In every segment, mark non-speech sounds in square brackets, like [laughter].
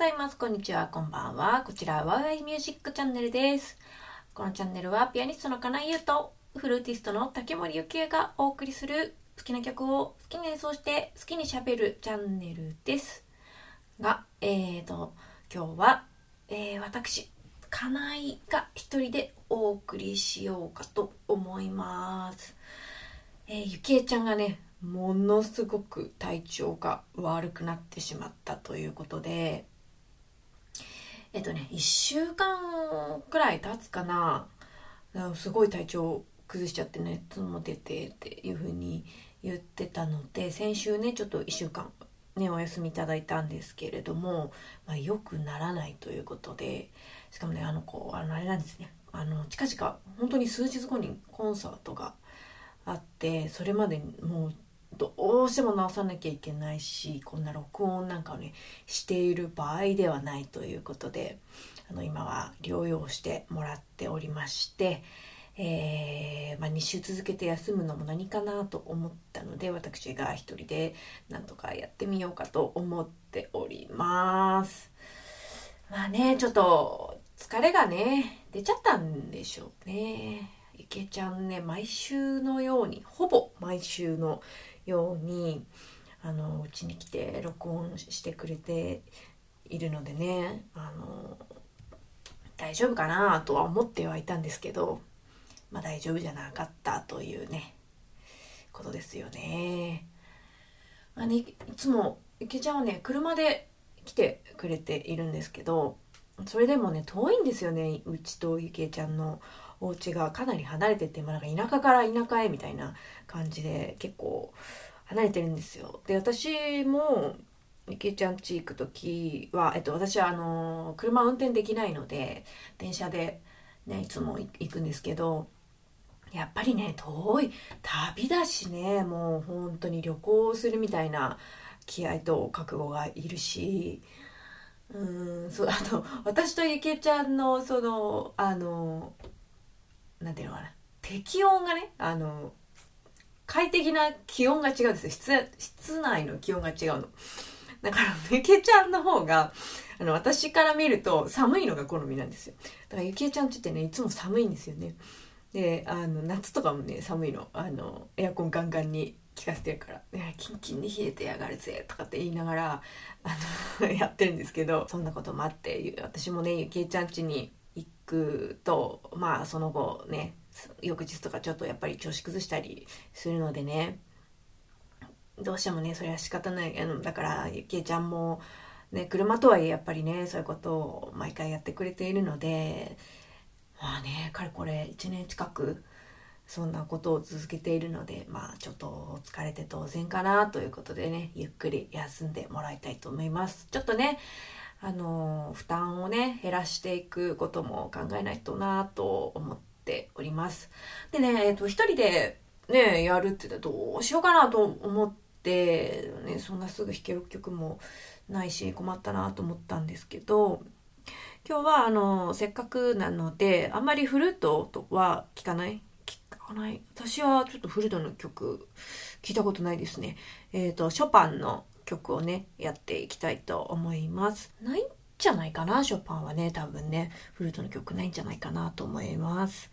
ざいます。こんにちは、こんばんは。こちら、ワウワイミュージックチャンネルです。このチャンネルは、ピアニストの金井優と、フルーティストの竹森ゆきえがお送りする好きな曲を好きに演奏して好きに喋るチャンネルです。が、えーと、今日は、えー、私、金井が一人でお送りしようかと思います。えー、ゆきえちゃんがね、ものすごく体調が悪くなってしまったということで、えっとね、1週間くらい経つかな。すごい体調崩しちゃって熱も出てっていう風に言ってたので、先週ね、ちょっと1週間ね、お休みいただいたんですけれども、まあ、よくならないということで、しかもね、あの子、あの、あれなんですね。あの、近々、本当に数日後にコンサートがあって、それまでもう、どうしても直さなきゃいけないしこんな録音なんかをねしている場合ではないということであの今は療養してもらっておりまして、えーまあ、2週続けて休むのも何かなと思ったので私が一人でなんとかやってみようかと思っております。まあねちょっと疲れがね出ちゃったんでしょうね。ゆけちゃんね毎週のようにほぼ毎週のようにあのうちに来て録音してくれているのでねあの大丈夫かなとは思ってはいたんですけど、まあ、大丈夫じゃなかったというねことですよね。まあね、いつも池ちゃんはね車で来てくれているんですけどそれでもね遠いんですよねうちとゆけちゃんのお家がかなり離れてて、まあ、なんか田舎から田舎へみたいな感じで結構離れてるんですよ。で私も池ちゃん家行く時は、えっと、私はあの車運転できないので電車で、ね、いつも行くんですけどやっぱりね遠い旅だしねもう本当に旅行するみたいな気合と覚悟がいるしうんそうあと私と池ちゃんのそのあのなんていうのかな。適温がねあの快適な気温が違うんですよ。室室内の気温が違うの。だから [laughs] ゆけちゃんの方があの私から見ると寒いのが好みなんですよ。だからゆけちゃんちってねいつも寒いんですよね。であの夏とかもね寒いの。あのエアコンガンガンに効かせてるから「ね、キンキンに冷えてやがるぜ」とかって言いながらあの [laughs] やってるんですけど。そんなこともあって私もねゆけちゃん家に行くとまあその後ね翌日とかちょっとやっぱり調子崩したりするのでね。どうしてもねそれは仕方ない。だからゆきえちゃんも、ね、車とはいえやっぱりねそういうことを毎回やってくれているのでまあねかれこれ1年近くそんなことを続けているのでまあちょっと疲れて当然かなということでねゆっくり休んでもらいたいと思います。ちょっとねあの負担をね減らしていくことも考えないとなと思っております。でねえっ、と一人でねやるって言ったらどうしようかなと思ってねそんなすぐ弾ける曲もないし困ったなと思ったんですけど今日はあのせっかくなのであんまりフルートとは聞かない？聞かない？私はちょっとフルートの曲聞いたことないですね。えっ、とショパンの曲をねやっていきたいと思います。ないんじゃないかな？ショパンはね多分ね。フルートの曲ないんじゃないかなと思います。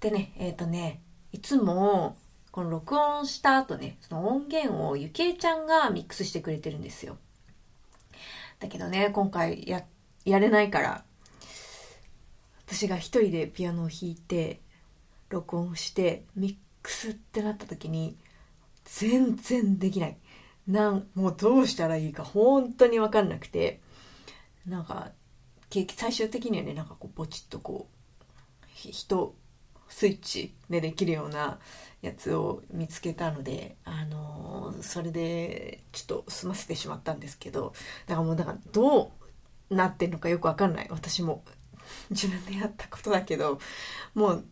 でねえっ、とねいつもこの録音した後ねその音源をゆきえちゃんがミックスしてくれてるんですよ。だけどね今回ややれないから私が一人でピアノを弾いて録音してミックスってなった時に全然できない。なんもうどうしたらいいか本当に分かんなくて。なんか最終的にはねなんかこうポチッとこう人スイッチでできるようなやつを見つけたので、あのー、それでちょっと済ませてしまったんですけどだからもうだからどうなってんのかよく分かんない。私も自分でやったことだけどもう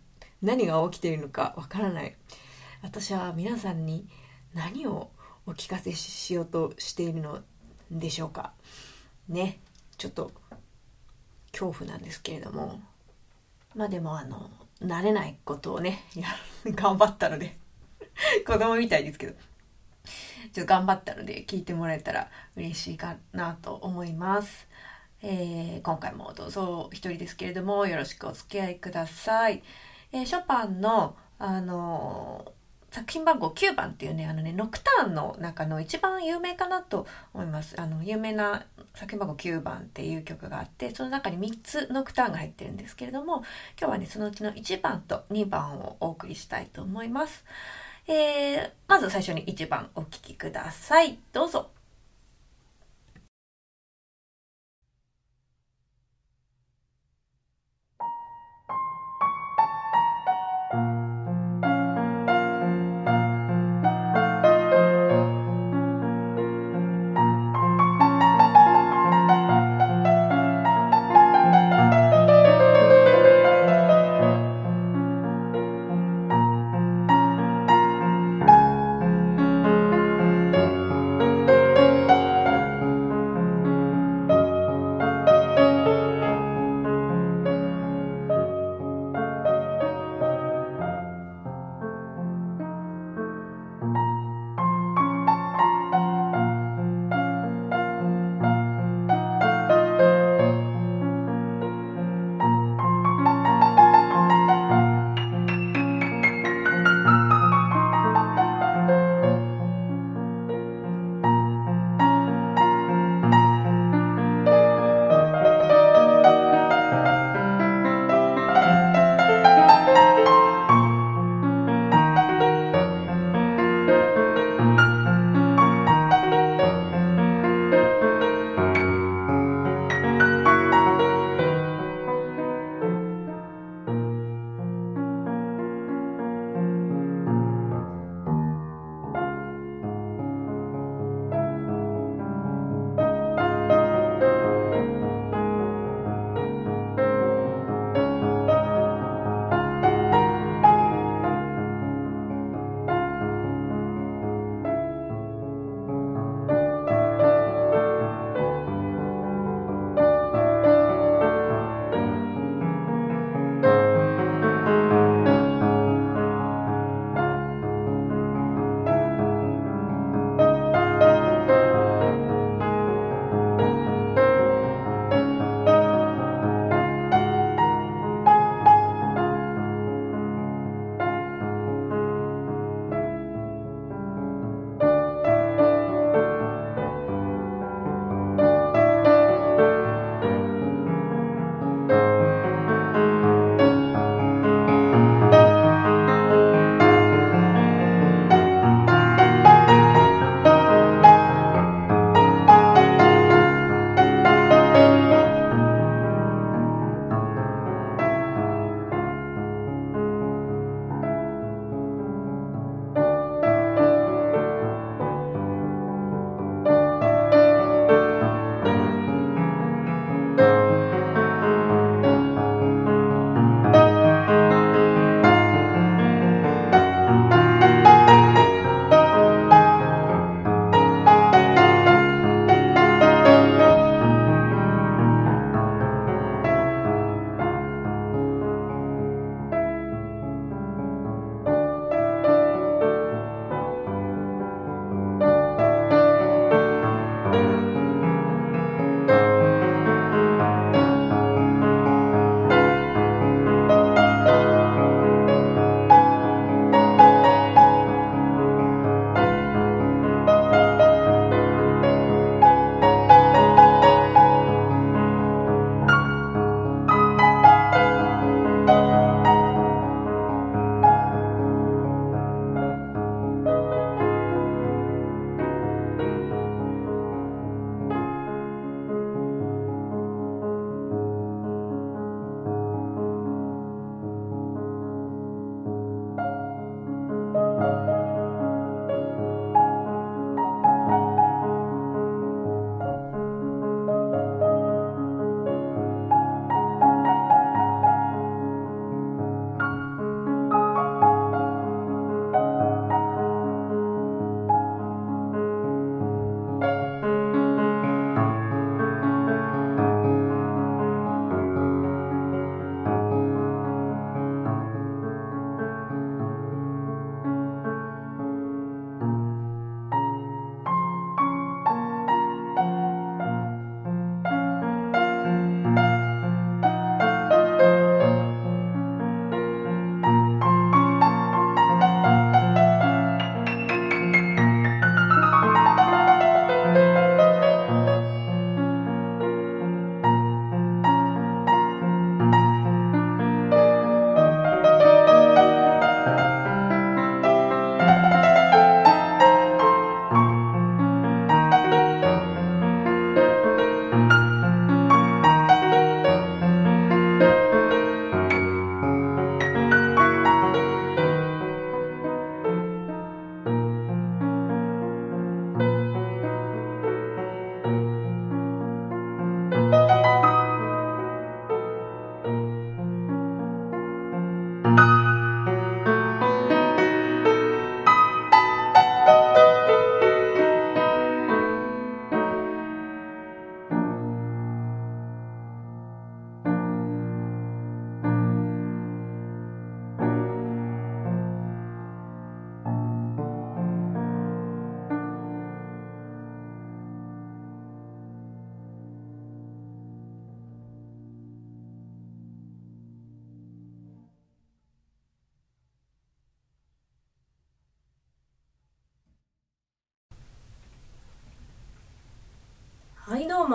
何が起きているのか分からない。私は皆さんに何をお聞かせしようとしているのでしょうか。ね。ちょっと恐怖なんですけれども。まあでもあの慣れないことをね [laughs] 頑張ったので。[laughs] 子供みたいですけど。ちょっと頑張ったので聞いてもらえたら嬉しいかなと思います。えー、今回もどうぞ一人ですけれどもよろしくお付き合いください。えー、ショパンの、あの作品番号9番っていうね、あのね、ノクターンの中の一番有名かなと思います。あの、有名な作品番号9番っていう曲があって、その中に3つノクターンが入ってるんですけれども、今日はね、そのうちの1番と2番をお送りしたいと思います。えー、まず最初に1番お聴きください。どうぞ。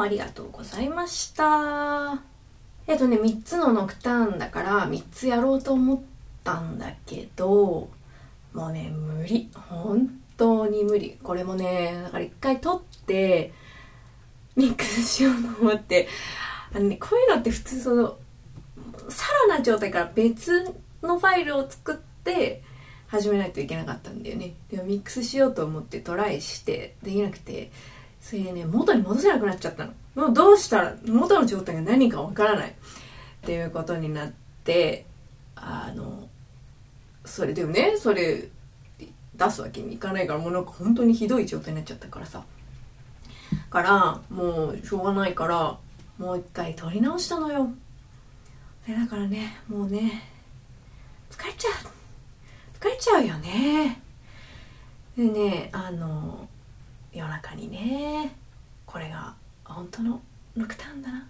ありがとうございました。えっとね3つのノクターンだから3つやろうと思ったんだけどもうね無理。本当に無理。これもねだから一回撮ってミックスしようと思って。あのねこういうのって普通そのさらな状態から別のファイルを作って始めないといけなかったんだよね。でもミックスしようと思ってトライしてできなくて。それでね元に戻せなくなっちゃったの。もうどうしたら元の状態が何かわからない。っていうことになってあのそれでもねそれ出すわけにいかないからもうなんか本当にひどい状態になっちゃったからさ。からもうしょうがないからもう一回撮り直したのよ。でだからねもうね疲れちゃう。疲れちゃうよね。でねあの夜中にねこれが本当のノクターンだな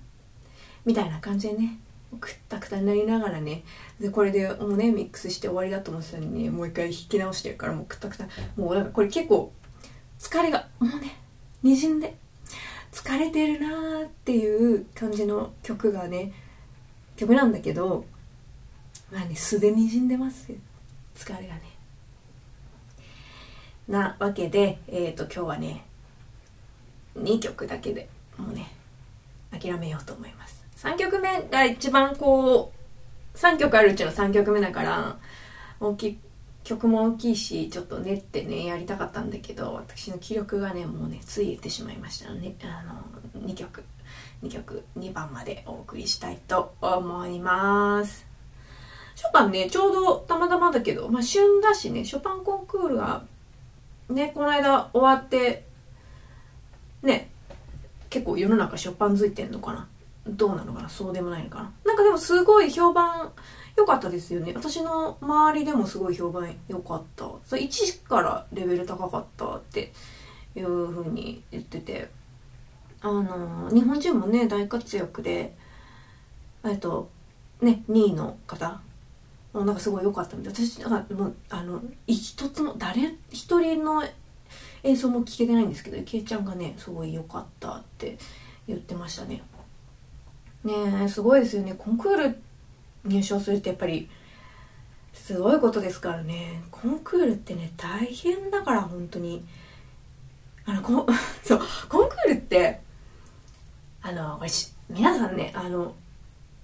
みたいな感じでねくったくたになりながらねでこれでもうねミックスして終わりだと思ってたのにねもう一回弾き直してるからもうくったくた。もうなんかこれ結構疲れがもうねにじんで疲れてるなーっていう感じの曲がね曲なんだけどまあね素でにじんでますよ。疲れがね。なわけでえっ、ー、と今日はね2曲だけでもうね諦めようと思います。3曲目が一番こう3曲あるうちの3曲目だから大きい曲も大きいしちょっと練ってねやりたかったんだけど私の気力がねもうねついてしまいました、ね、あの2曲。2曲2番までお送りしたいと思います。ショパンねちょうどたまたまだけど、まあ、旬だしねショパンコンクールがねこの間終わってね結構世の中ショパンづいてんのかな？どうなのかな？そうでもないのかな？なんかでもすごい評判良かったですよね。私の周りでもすごい評判良かった。そ1からレベル高かったっていう風に言ってて。あの日本人もね大活躍でえっとね2位の方なんかすごい良かったんで私もうあの一つも誰一人の演奏も聞けてないんですけどゆきえちゃんがねすごい良かったって言ってましたね。ねえすごいですよね。コンクール入賞するってやっぱりすごいことですからね。コンクールってね大変だから本当に。あのこ [laughs] そうコンクールってあのこれ皆さんねあの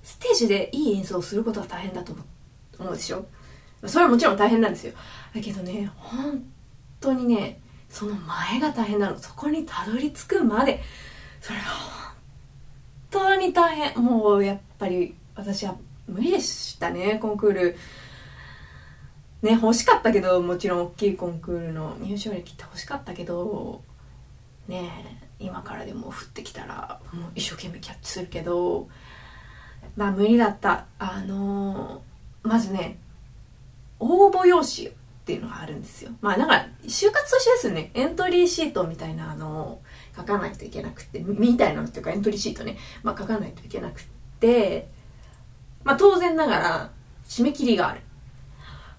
ステージでいい演奏をすることは大変だと思って思うでしょ？それはもちろん大変なんですよ。だけどね本当にねその前が大変なの。そこにたどり着くまで。それが本当に大変。もうやっぱり私は無理でしたねコンクール。ね欲しかったけどもちろん大きいコンクールの入賞歴って欲しかったけどね今からでも降ってきたらもう一生懸命キャッチするけどまあ無理だった。あの、まずね応募用紙っていうのがあるんですよ。まあなんか、就活としてですね、エントリーシートみたいなのを書かないといけなくて、みたいなのっていうかエントリーシートね、まあ書かないといけなくて、まあ当然ながら、締め切りがある。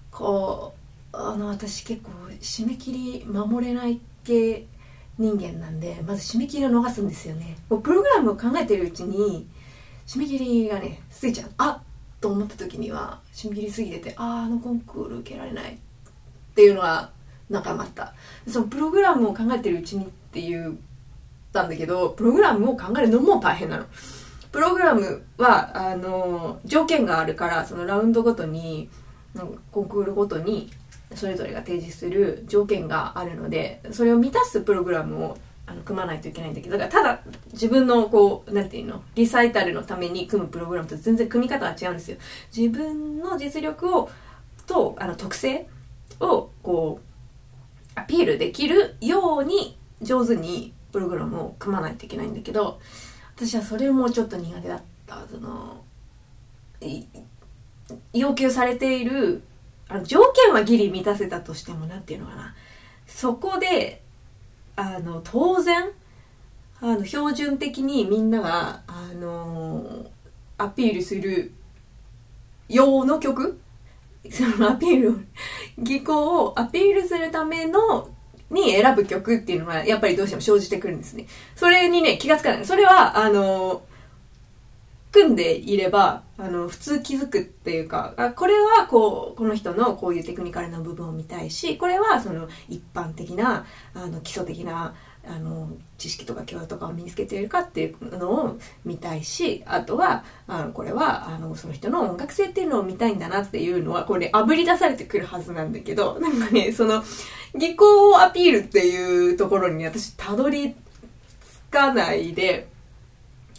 こう、あの、私結構締め切り守れない系人間なんで、まず締め切りを逃すんですよね。こうプログラムを考えてるうちに、締め切りがね、過ぎちゃう。あと思った時には、締め切り過ぎてて、ああ、あのコンクール受けられないっていうのは仲間った。そのプログラムを考えてるうちにって言ったんだけどプログラムを考えるのも大変なの。プログラムはあの条件があるからそのラウンドごとにコンクールごとにそれぞれが提示する条件があるのでそれを満たすプログラムをあの組まないといけないんだけどだからただ自分のこうなんていうのリサイタルのために組むプログラムと全然組み方が違うんですよ。自分の実力をとあの特性をこうアピールできるように上手にプログラムを組まないといけないんだけど私はそれもちょっと苦手だったその。要求されているあの条件はギリ満たせたとしても何て言うのかな。そこであの当然あの標準的にみんながあのアピールする用の曲？そのアピール技巧をアピールするためのに選ぶ曲っていうのはやっぱりどうしても生じてくるんですね。それにね、気がつかない。それは、あの、組んでいれば、あの、普通気づくっていうか、あこれはこう、この人のこういうテクニカルな部分を見たいし、これはその一般的な、あの、基礎的な、あの、知識とか教養とかを身につけているかっていうのを見たいし、あとは、あの、これは、あの、その人の音楽性っていうのを見たいんだなっていうのは、これ、ね炙り出されてくるはずなんだけど、なんかね、その、技巧をアピールっていうところに私、たどり着かないで、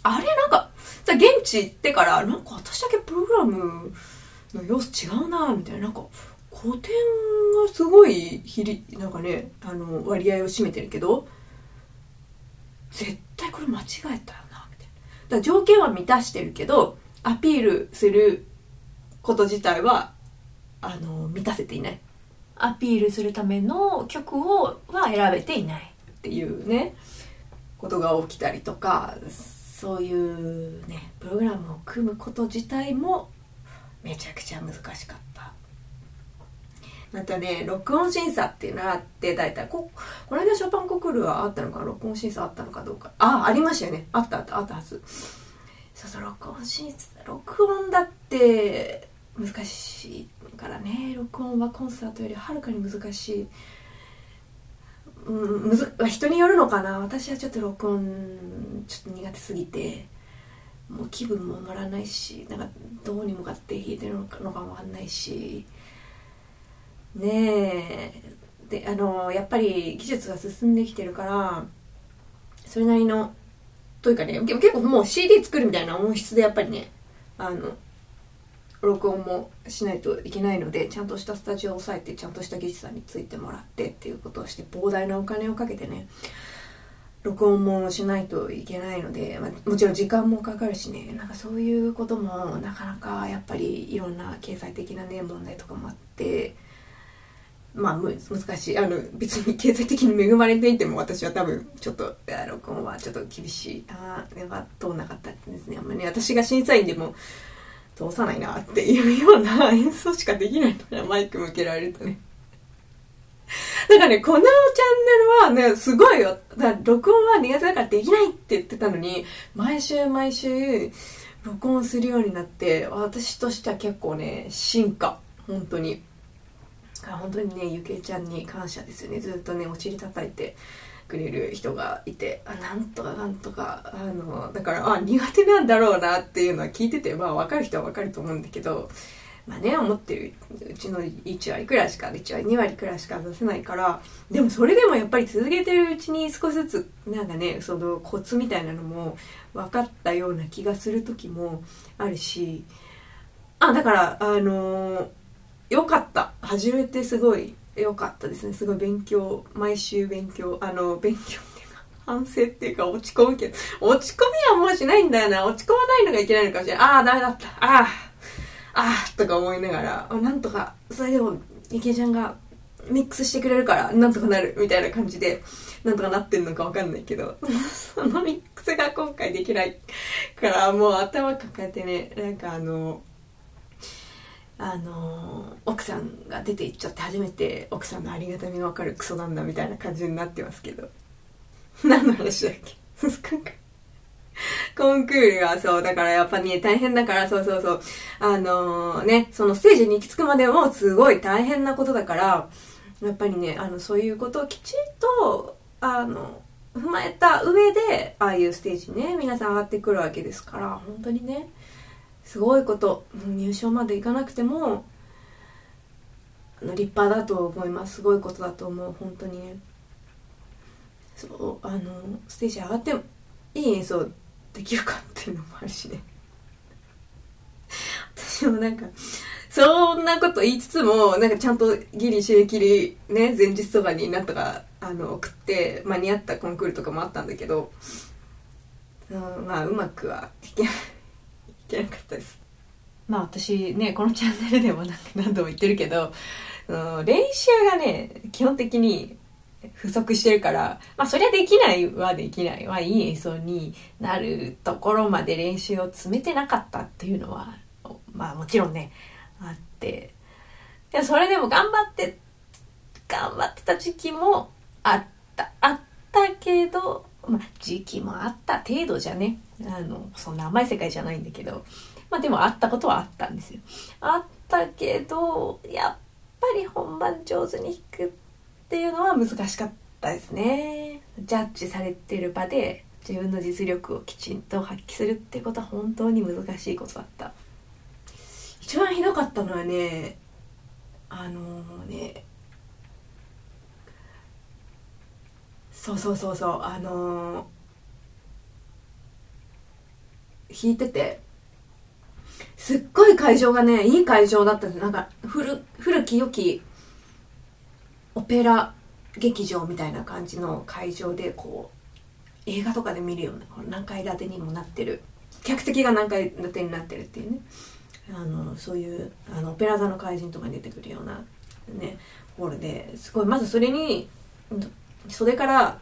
あれなんか、じゃ現地行ってから、なんか私だけプログラムの様子違うなみたいな、なんか、古典がすごい比率、なんかね、あの、割合を占めてるけど、絶対これ間違えたよな、みたいな。だ条件は満たしてるけど、アピールすること自体は、あの、満たせていない。アピールするための曲を、は選べていないっていうね、ことが起きたりとか、そういうねプログラムを組むこと自体もめちゃくちゃ難しかった。またね録音審査っていうのがあって大体ここの間ショパンコクールはあったのか録音審査あったのかどうか。あありましたよね。あったあったあったはず。そうそう録音審査録音だって難しいからね。録音はコンサートよりはるかに難しい。うん、むず人によるのかな。私はちょっと録音ちょっと苦手すぎて。もう気分も乗らないしなんかどうに向かって弾いてるのかのかもわかんないし。ねえ。であのやっぱり技術が進んできてるからそれなりのというかね結構もう CD 作るみたいな音質でやっぱりねあの録音もしないといけないのでちゃんとしたスタジオを押さえてちゃんとした技術さんについてもらってっていうことをして膨大なお金をかけてね録音もしないといけないので、まあ、もちろん時間もかかるしねなんかそういうこともなかなかやっぱりいろんな経済的なね問題とかもあってまあ難しいあの別に経済的に恵まれていても私は多分ちょっと録音はちょっと厳しいああでは通んなかったですねあんまりね。私が審査員でも通さないなっていうような演奏しかできないのかマイク向けられるとね。だからね、このチャンネルはね、すごいよ。だ録音は苦手だからできないって言ってたのに、毎週毎週、録音するようになって、私としては結構ね、進化。本当に。本当にね、ゆけいちゃんに感謝ですよね。ずっとね、お尻叩いてくれる人がいてあなんとかなんとかあのだからあ苦手なんだろうなっていうのは聞いててまあ分かる人は分かると思うんだけどまあね思ってるうちの1割くらいしか1割2割くらいしか出せないからでもそれでもやっぱり続けてるうちに少しずつなんかねそのコツみたいなのも分かったような気がする時もあるしあだからあのー、よかった。初めてすごい良かったですね。すごい勉強毎週勉強あの勉強っていうか反省っていうか落ち込むけど落ち込みはもうしないんだよな。落ち込まないのがいけないのかもしれない。ああダメだった。ああああとか思いながらなんとかそれでも池ちゃんがミックスしてくれるからなんとかなるみたいな感じでなんとかなってんのかわかんないけどそのミックスが今回できないからもう頭抱えてねなんかあのあの奥さんが出て行っちゃって初めて奥さんのありがたみが分かるクソなんだみたいな感じになってますけど。[laughs] 何の話だっけ？コンクールはそう、だからやっぱね、大変だから、そうそうそう。あのー、ね、そのステージに行き着くまでもすごい大変なことだから、やっぱりね、あの、そういうことをきちんと、あの、踏まえた上で、ああいうステージね、皆さん上がってくるわけですから、本当にね、すごいこと入賞までいかなくても立派だと思います。すごいことだと思う。本当にね。そうあのステージ上がってもいい演奏できるかっていうのもあるしね。[laughs] 私もなんかそんなこと言いつつもなんかちゃんとギリ締め切りね前日とかになんとかあの送って間に合ったコンクールとかもあったんだけど、う、まあうまくは弾けない。けなかったです。まあ私ねこのチャンネルでも何度も言ってるけど、うん、練習がね基本的に不足してるから、まあそりゃできないはできない。はいい演奏になるところまで練習を詰めてなかったっていうのは、まあもちろんね、あって。でそれでも頑張って、頑張ってた時期もあった。あったけどまあ時期もあった程度じゃね。あのそんな甘い世界じゃないんだけど。まあでもあったことはあったんですよ。あったけどやっぱり本番上手に弾くっていうのは難しかったですね。ジャッジされてる場で自分の実力をきちんと発揮するってことは本当に難しいことだった。一番ひどかったのはねあのねそうそうそうそう。あのー、弾いてて。すっごい会場がねいい会場だったんです。なんか古古き良きオペラ劇場みたいな感じの会場でこう映画とかで見るような何階建てにもなってる。客席が何階建てになってるっていうね。あのそういうあのオペラ座の怪人とかに出てくるようなねホールですごいまずそれに袖から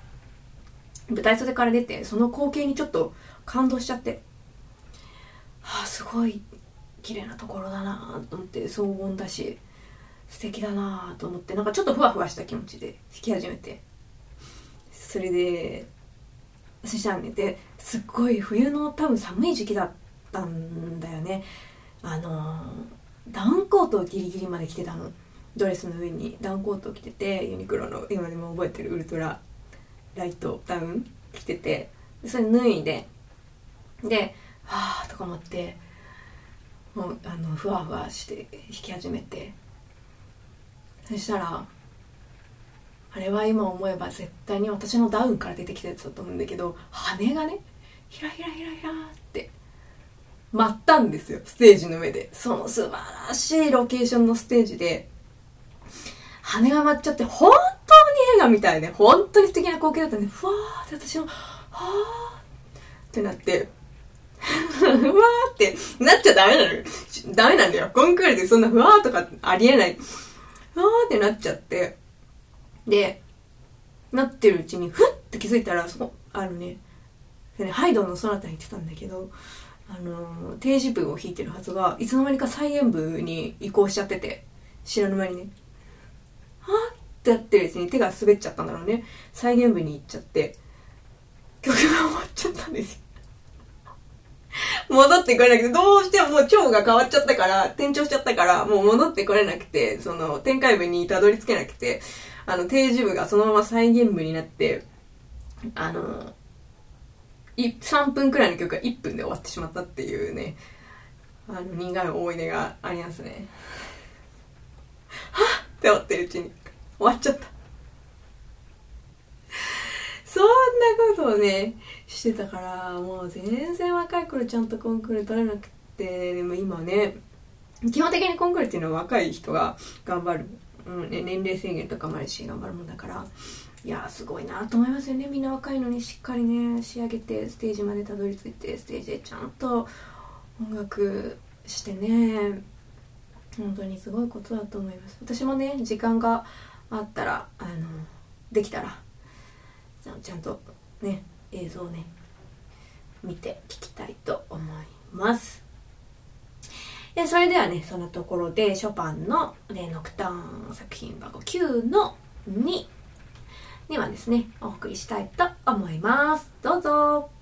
舞台袖から出てその光景にちょっと感動しちゃって。はあすごい綺麗なところだなと思って荘厳だし素敵だなと思ってなんかちょっとふわふわした気持ちで弾き始めて。それでそしたらねですっごい冬の多分寒い時期だったんだよね。あのダウンコートをギリギリまで着てたの。ドレスの上にダウンコートを着ててユニクロの今でも覚えてるウルトラライトダウン着ててそれ脱いでではあとか思ってもうあのふわふわして弾き始めて。そしたらあれは今思えば絶対に私のダウンから出てきたやつだと思うんだけど羽がねひらひらひらひらって舞ったんですよステージの上で。その素晴らしいロケーションのステージで羽が舞っちゃって本当に映画みたいね本当に素敵な光景だったんでふわーって私のはあってなって [laughs] ふわーってなっちゃダメなのよ。ダメなんだよ。コンクールでそんなふわーとかありえない。ふわーってなっちゃって。で、なってるうちに、ふって気づいたら、そこあのね、ハイドンのそなたに言ってたんだけど、あの、定時部を弾いてるはずが、いつの間にか再現部に移行しちゃってて、知らぬ間にね。はぁってやってるうちに手が滑っちゃったんだろうね。再現部に行っちゃって、曲が終わっちゃったんですよ。戻ってこれなくて、どうしてももう腸が変わっちゃったから、転調しちゃったから、もう戻ってこれなくて、その、展開部にたどり着けなくて、あの、定時部がそのまま再現部になって、あの、3分くらいの曲が1分で終わってしまったっていうね、あの、苦い思い出がありますね。はっ？って思ってるうちに終わっちゃった。そんなことをね、してたから、もう全然若い頃ちゃんとコンクール取れなくて、でも今ね、基本的にコンクールっていうのは若い人が頑張る、うんね、年齢制限とかもあるし頑張るもんだから、いやすごいなと思いますよね。みんな若いのにしっかりね、仕上げて、ステージまでたどり着いて、ステージでちゃんと音楽してね、本当にすごいことだと思います。私もね、時間があったら、あの、できたら、ちゃんとね映像をね見て聞きたいと思います。でそれではねそのところでショパンの「レノクターン」作品箱9の2にはですねお送りしたいと思います。どうぞ。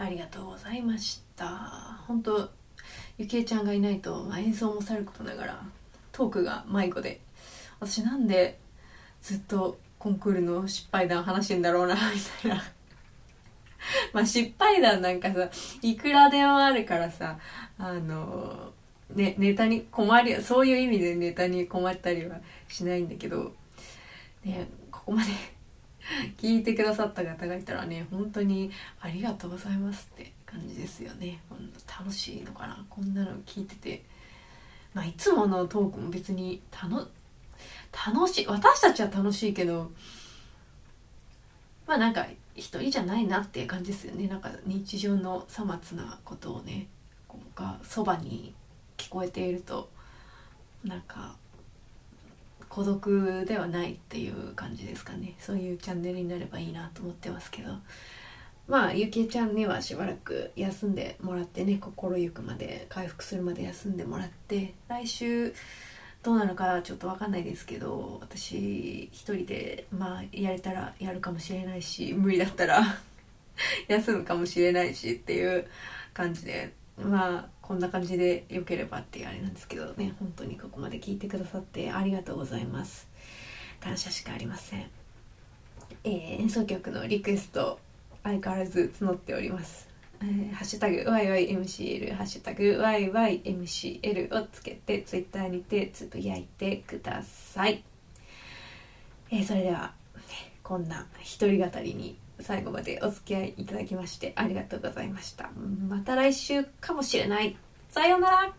ありがとうございました。本当ゆきえちゃんがいないと、まあ、演奏もさることながらトークが迷子で私なんでずっとコンクールの失敗談話してんだろうなみたいな。[laughs] まあ失敗談なんかさいくらでもあるからさあのねネタに困りそういう意味でネタに困ったりはしないんだけどねここまで [laughs] 聞いてくださった方がいたらね本当にありがとうございますって感じですよね。楽しいのかな。こんなの聞いてて。まあいつものトークも別に楽楽しい私たちは楽しいけどまあなんか一人じゃないなっていう感じですよね。なんか日常のさまつなことをねがそばに聞こえているとなんか孤独ではないっていう感じですかね。そういうチャンネルになればいいなと思ってますけど。まあゆきえちゃんにはしばらく休んでもらってね心ゆくまで回復するまで休んでもらって来週どうなのかちょっと分かんないですけど私一人でまあやれたらやるかもしれないし無理だったら [laughs] 休むかもしれないしっていう感じでまあこんな感じで良ければっていうあれなんですけどね本当にここまで聞いてくださってありがとうございます。感謝しかありません、えー、演奏曲のリクエスト相変わらず募っております。えー、ハッシュタグ YYMCL、ハッシュタグ YYMCL をつけて、ツイッターにてつぶやいてください。えー、それでは、こんな一人語りに最後までお付き合いいただきましてありがとうございました。また来週かもしれない。さようなら